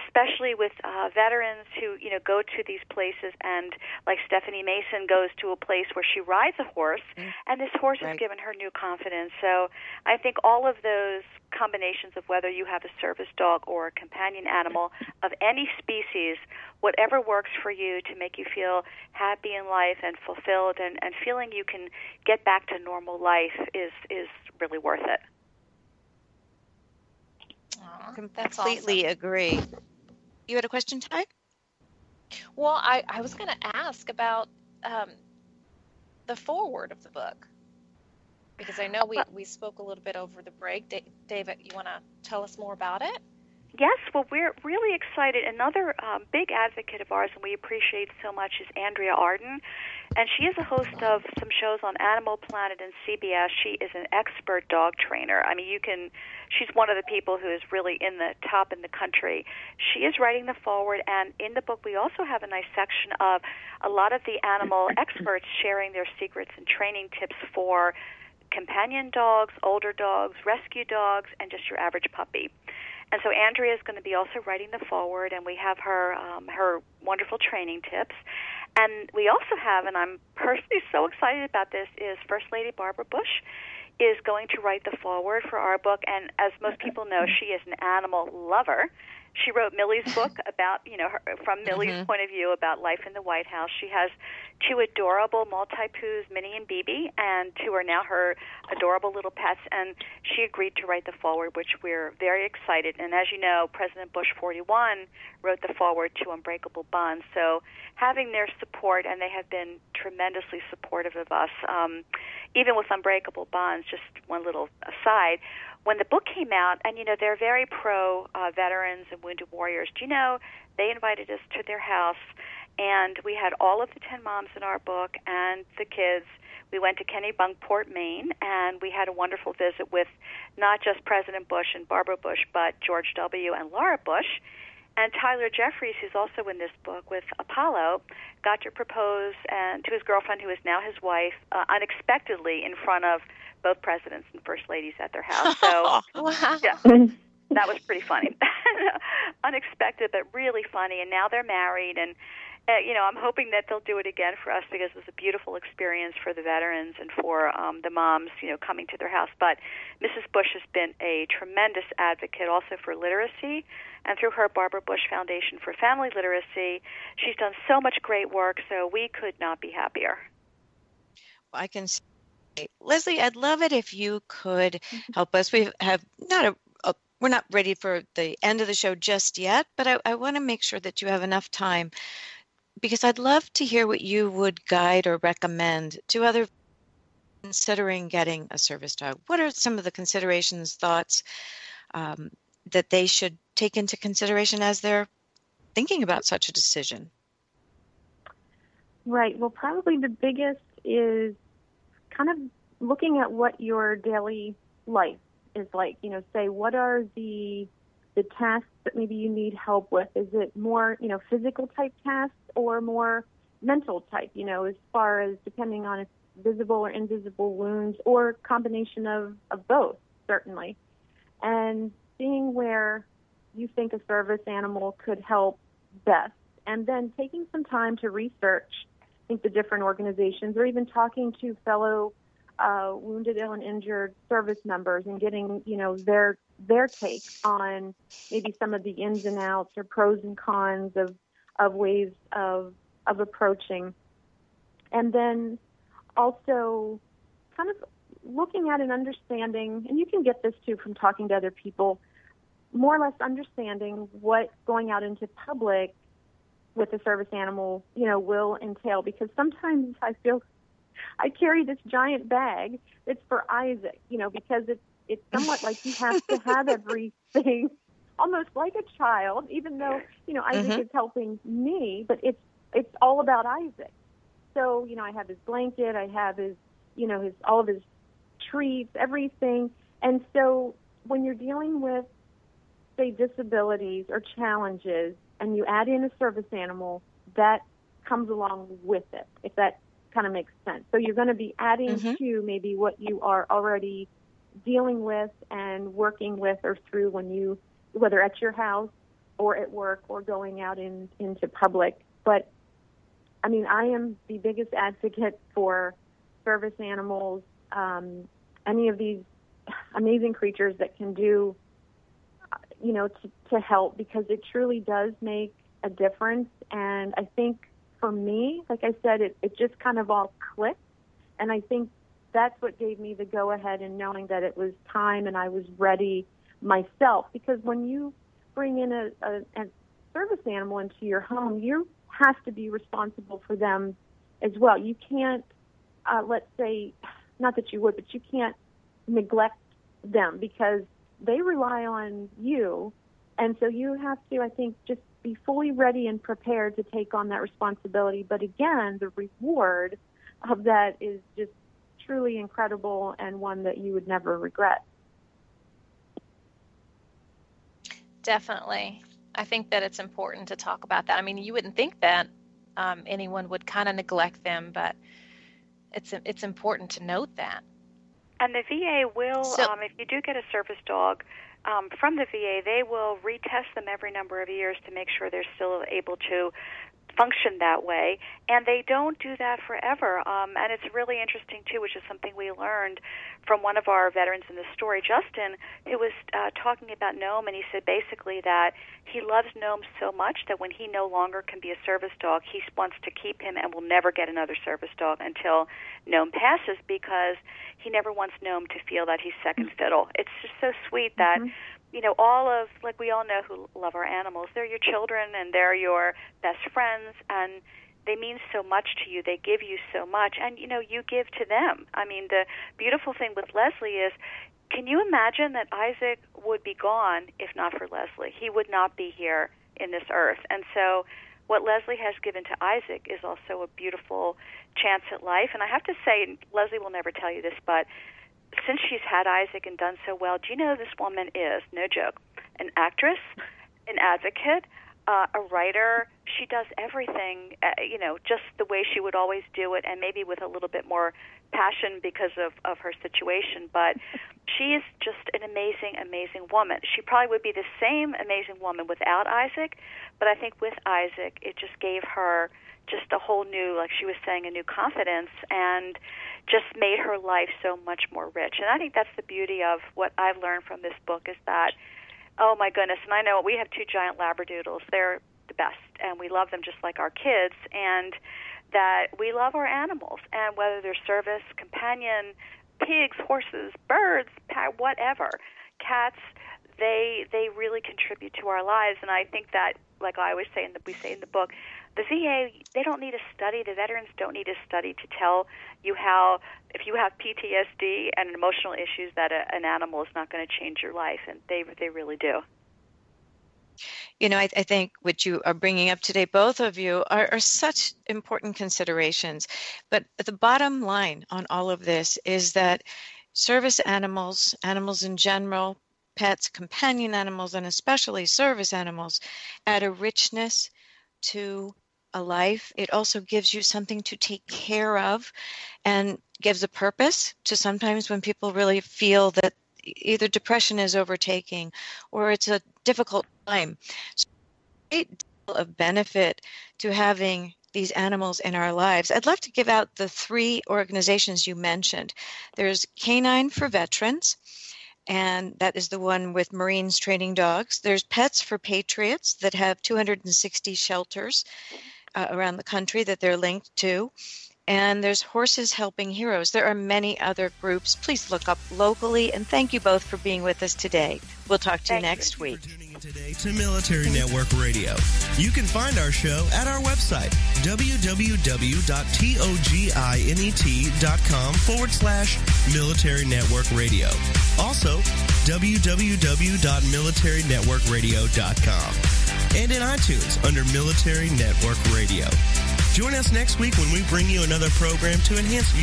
especially with uh, veterans who you know go to these places and like Stephanie Mason goes to a place where she rides a horse mm. and this horse right. has given her new confidence. So I think all of those combinations of whether you have a service dog or a companion animal of any species, whatever works for you to make you feel happy in life and fulfilled and, and feeling you can get back to normal life is is really worth it. I completely awesome. agree. You had a question, Ty? Well, I, I was going to ask about um, the foreword of the book because I know we, we spoke a little bit over the break. Da- Dava, you want to tell us more about it? Yes, well, we're really excited. Another um, big advocate of ours, and we appreciate so much, is Andrea Arden. And she is a host of some shows on Animal Planet and CBS. She is an expert dog trainer. I mean, you can, she's one of the people who is really in the top in the country. She is writing the foreword, and in the book, we also have a nice section of a lot of the animal experts sharing their secrets and training tips for companion dogs, older dogs, rescue dogs, and just your average puppy. And so Andrea is going to be also writing the forward, and we have her um, her wonderful training tips. And we also have, and I'm personally so excited about this, is First Lady Barbara Bush is going to write the forward for our book. And as most people know, she is an animal lover. She wrote Millie's book about, you know, her, from Millie's mm-hmm. point of view about life in the White House. She has two adorable Maltipoos, Minnie and Bibi, and two are now her adorable little pets. And she agreed to write the forward, which we're very excited. And as you know, President Bush 41 wrote the forward to Unbreakable Bonds. So having their support, and they have been tremendously supportive of us, um, even with Unbreakable Bonds. Just one little aside when the book came out, and you know they're very pro uh, veterans and wounded warriors. Do you know they invited us to their house, and we had all of the ten moms in our book and the kids. We went to Kennebunkport, Maine, and we had a wonderful visit with not just President Bush and Barbara Bush, but George W. and Laura Bush. And Tyler Jeffries, who's also in this book with Apollo, got to propose and to his girlfriend, who is now his wife, uh, unexpectedly in front of both presidents and first ladies at their house. So, wow. yeah, that was pretty funny. Unexpected, but really funny. And now they're married, and uh, you know, I'm hoping that they'll do it again for us because it was a beautiful experience for the veterans and for um, the moms, you know, coming to their house. But Mrs. Bush has been a tremendous advocate also for literacy, and through her Barbara Bush Foundation for Family Literacy, she's done so much great work. So we could not be happier. I can see Leslie, I'd love it if you could mm-hmm. help us. We have not a, a, we're not ready for the end of the show just yet, but I, I want to make sure that you have enough time because I'd love to hear what you would guide or recommend to other considering getting a service dog. What are some of the considerations, thoughts um, that they should take into consideration as they're thinking about such a decision? Right. Well, probably the biggest is kind of looking at what your daily life is like. You know, say what are the the tasks that maybe you need help with? Is it more you know physical type tasks or more mental type? You know, as far as depending on if visible or invisible wounds or combination of of both certainly, and seeing where you think a service animal could help best, and then taking some time to research I think the different organizations, or even talking to fellow uh, wounded, ill, and injured service members and getting you know their their take on maybe some of the ins and outs or pros and cons of of ways of of approaching, and then also kind of looking at and understanding, and you can get this too from talking to other people, more or less understanding what going out into public with a service animal, you know, will entail. Because sometimes I feel I carry this giant bag It's for Isaac, you know, because it's it's somewhat like you have to have everything almost like a child, even though, you know, Isaac mm-hmm. is helping me, but it's it's all about Isaac. So, you know, I have his blanket, I have his you know, his all of his treats, everything. And so when you're dealing with say disabilities or challenges and you add in a service animal, that comes along with it, if that kind of makes sense. So you're going to be adding mm-hmm. to maybe what you are already dealing with and working with or through when you, whether at your house or at work or going out in, into public. But I mean, I am the biggest advocate for service animals, um, any of these amazing creatures that can do you know, to, to help because it truly does make a difference. And I think for me, like I said, it, it just kind of all clicked. And I think that's what gave me the go ahead in knowing that it was time and I was ready myself. Because when you bring in a, a, a service animal into your home, you have to be responsible for them as well. You can't, uh, let's say, not that you would, but you can't neglect them because they rely on you. And so you have to, I think, just be fully ready and prepared to take on that responsibility. But again, the reward of that is just truly incredible and one that you would never regret. Definitely. I think that it's important to talk about that. I mean, you wouldn't think that um, anyone would kind of neglect them, but it's it's important to note that. And the VA will, so, um, if you do get a service dog um, from the VA, they will retest them every number of years to make sure they're still able to function that way, and they don't do that forever. Um, and it's really interesting too, which is something we learned from one of our veterans in the story, Justin, who was uh, talking about Gnome, and he said basically that he loves Gnome so much that when he no longer can be a service dog, he wants to keep him and will never get another service dog until Gnome passes because he never wants Gnome to feel that he's second fiddle. It's just so sweet that. Mm-hmm you know, all of like we all know who love our animals. They're your children and they're your best friends and they mean so much to you. They give you so much and you know, you give to them. I mean, the beautiful thing with Leslie is can you imagine that Isaac would be gone if not for Leslie? He would not be here in this earth. And so what Leslie has given to Isaac is also a beautiful chance at life. And I have to say, Leslie will never tell you this, but since she's had Isaac and done so well, do you know this woman is, no joke, an actress, an advocate, uh, a writer. She does everything, uh, you know, just the way she would always do it, and maybe with a little bit more passion because of of her situation. But she is just an amazing, amazing woman. She probably would be the same amazing woman without Isaac, but I think with Isaac, it just gave her just a whole new, like she was saying, a new confidence and just made her life so much more rich. And I think that's the beauty of what I've learned from this book is that, oh my goodness, and I know we have two giant labradoodles. They're the best, and we love them just like our kids, and that we love our animals, and whether they're service, companion, pigs, horses, birds, whatever, cats, they they really contribute to our lives, and I think that, like I always say the we say in the book, the VA, they don't need a study. The veterans don't need a study to tell you how, if you have PTSD and emotional issues, that a, an animal is not going to change your life, and they they really do. You know, I, I, think what you are bringing up today, both of you, are, are such important considerations. But the bottom line on all of this is that service animals, animals in general, pets, companion animals, and especially service animals, add a richness to a life. It also gives you something to take care of and gives a purpose to sometimes when people really feel that either depression is overtaking or it's a difficult time. So, great deal of benefit to having these animals in our lives. I'd love to give out the three organizations you mentioned. There's Canine for Veterans, and that is the one with Marines training dogs. There's Pets for Patriots that have 260 shelters uh, around the country that they're linked to. And there's Horses Helping Heroes. There are many other groups. Please look up locally. And thank you both for being with us today. We'll talk to thank you next you. week. Today to Military Network Radio. You can find our show at our website, www.toginet.com forward slash Military Network Radio. Also, www.militarynetworkradio.com and in iTunes under Military Network Radio. Join us next week when we bring you another program to enhance